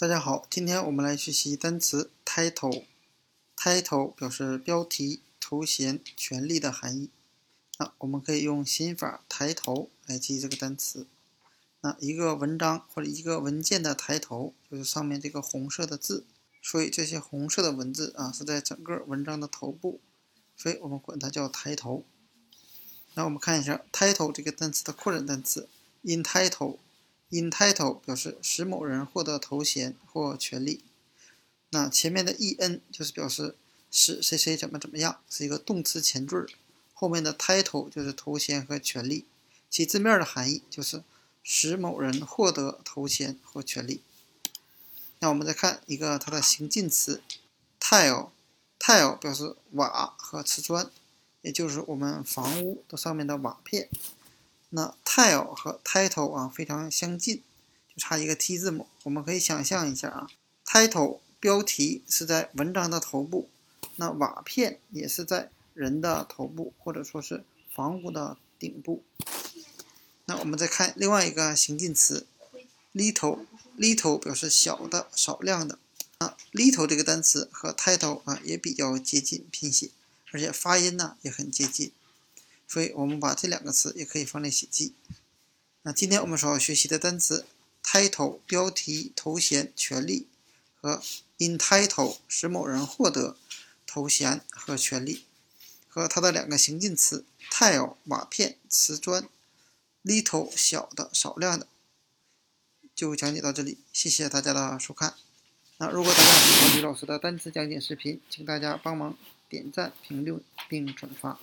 大家好，今天我们来学习单词 title。title 表示标题、头衔、权利的含义。那我们可以用心法抬头来记这个单词。那一个文章或者一个文件的抬头，就是上面这个红色的字。所以这些红色的文字啊，是在整个文章的头部，所以我们管它叫抬头。那我们看一下 title 这个单词的扩展单词 entitle。In title 表示使某人获得头衔或权利，那前面的 en 就是表示使谁谁怎么怎么样，是一个动词前缀。后面的 title 就是头衔和权利，其字面的含义就是使某人获得头衔或权利。那我们再看一个它的形近词 tile，tile 表示瓦和瓷砖，也就是我们房屋的上面的瓦片。那 tile 和 title 啊非常相近，就差一个 t 字母。我们可以想象一下啊，title 标题是在文章的头部，那瓦片也是在人的头部或者说是房屋的顶部。那我们再看另外一个形近词 little，little 表示小的、少量的。啊，little 这个单词和 title 啊也比较接近拼写，而且发音呢也很接近。所以我们把这两个词也可以放在写记。那今天我们所要学习的单词 title 标题、头衔、权利和 entitle 使某人获得头衔和权利，和它的两个形近词 tile 瓦片、瓷砖，little 小的、少量的，就讲解到这里。谢谢大家的收看。那如果大家喜欢李老师的单词讲解视频，请大家帮忙点赞、评论并转发。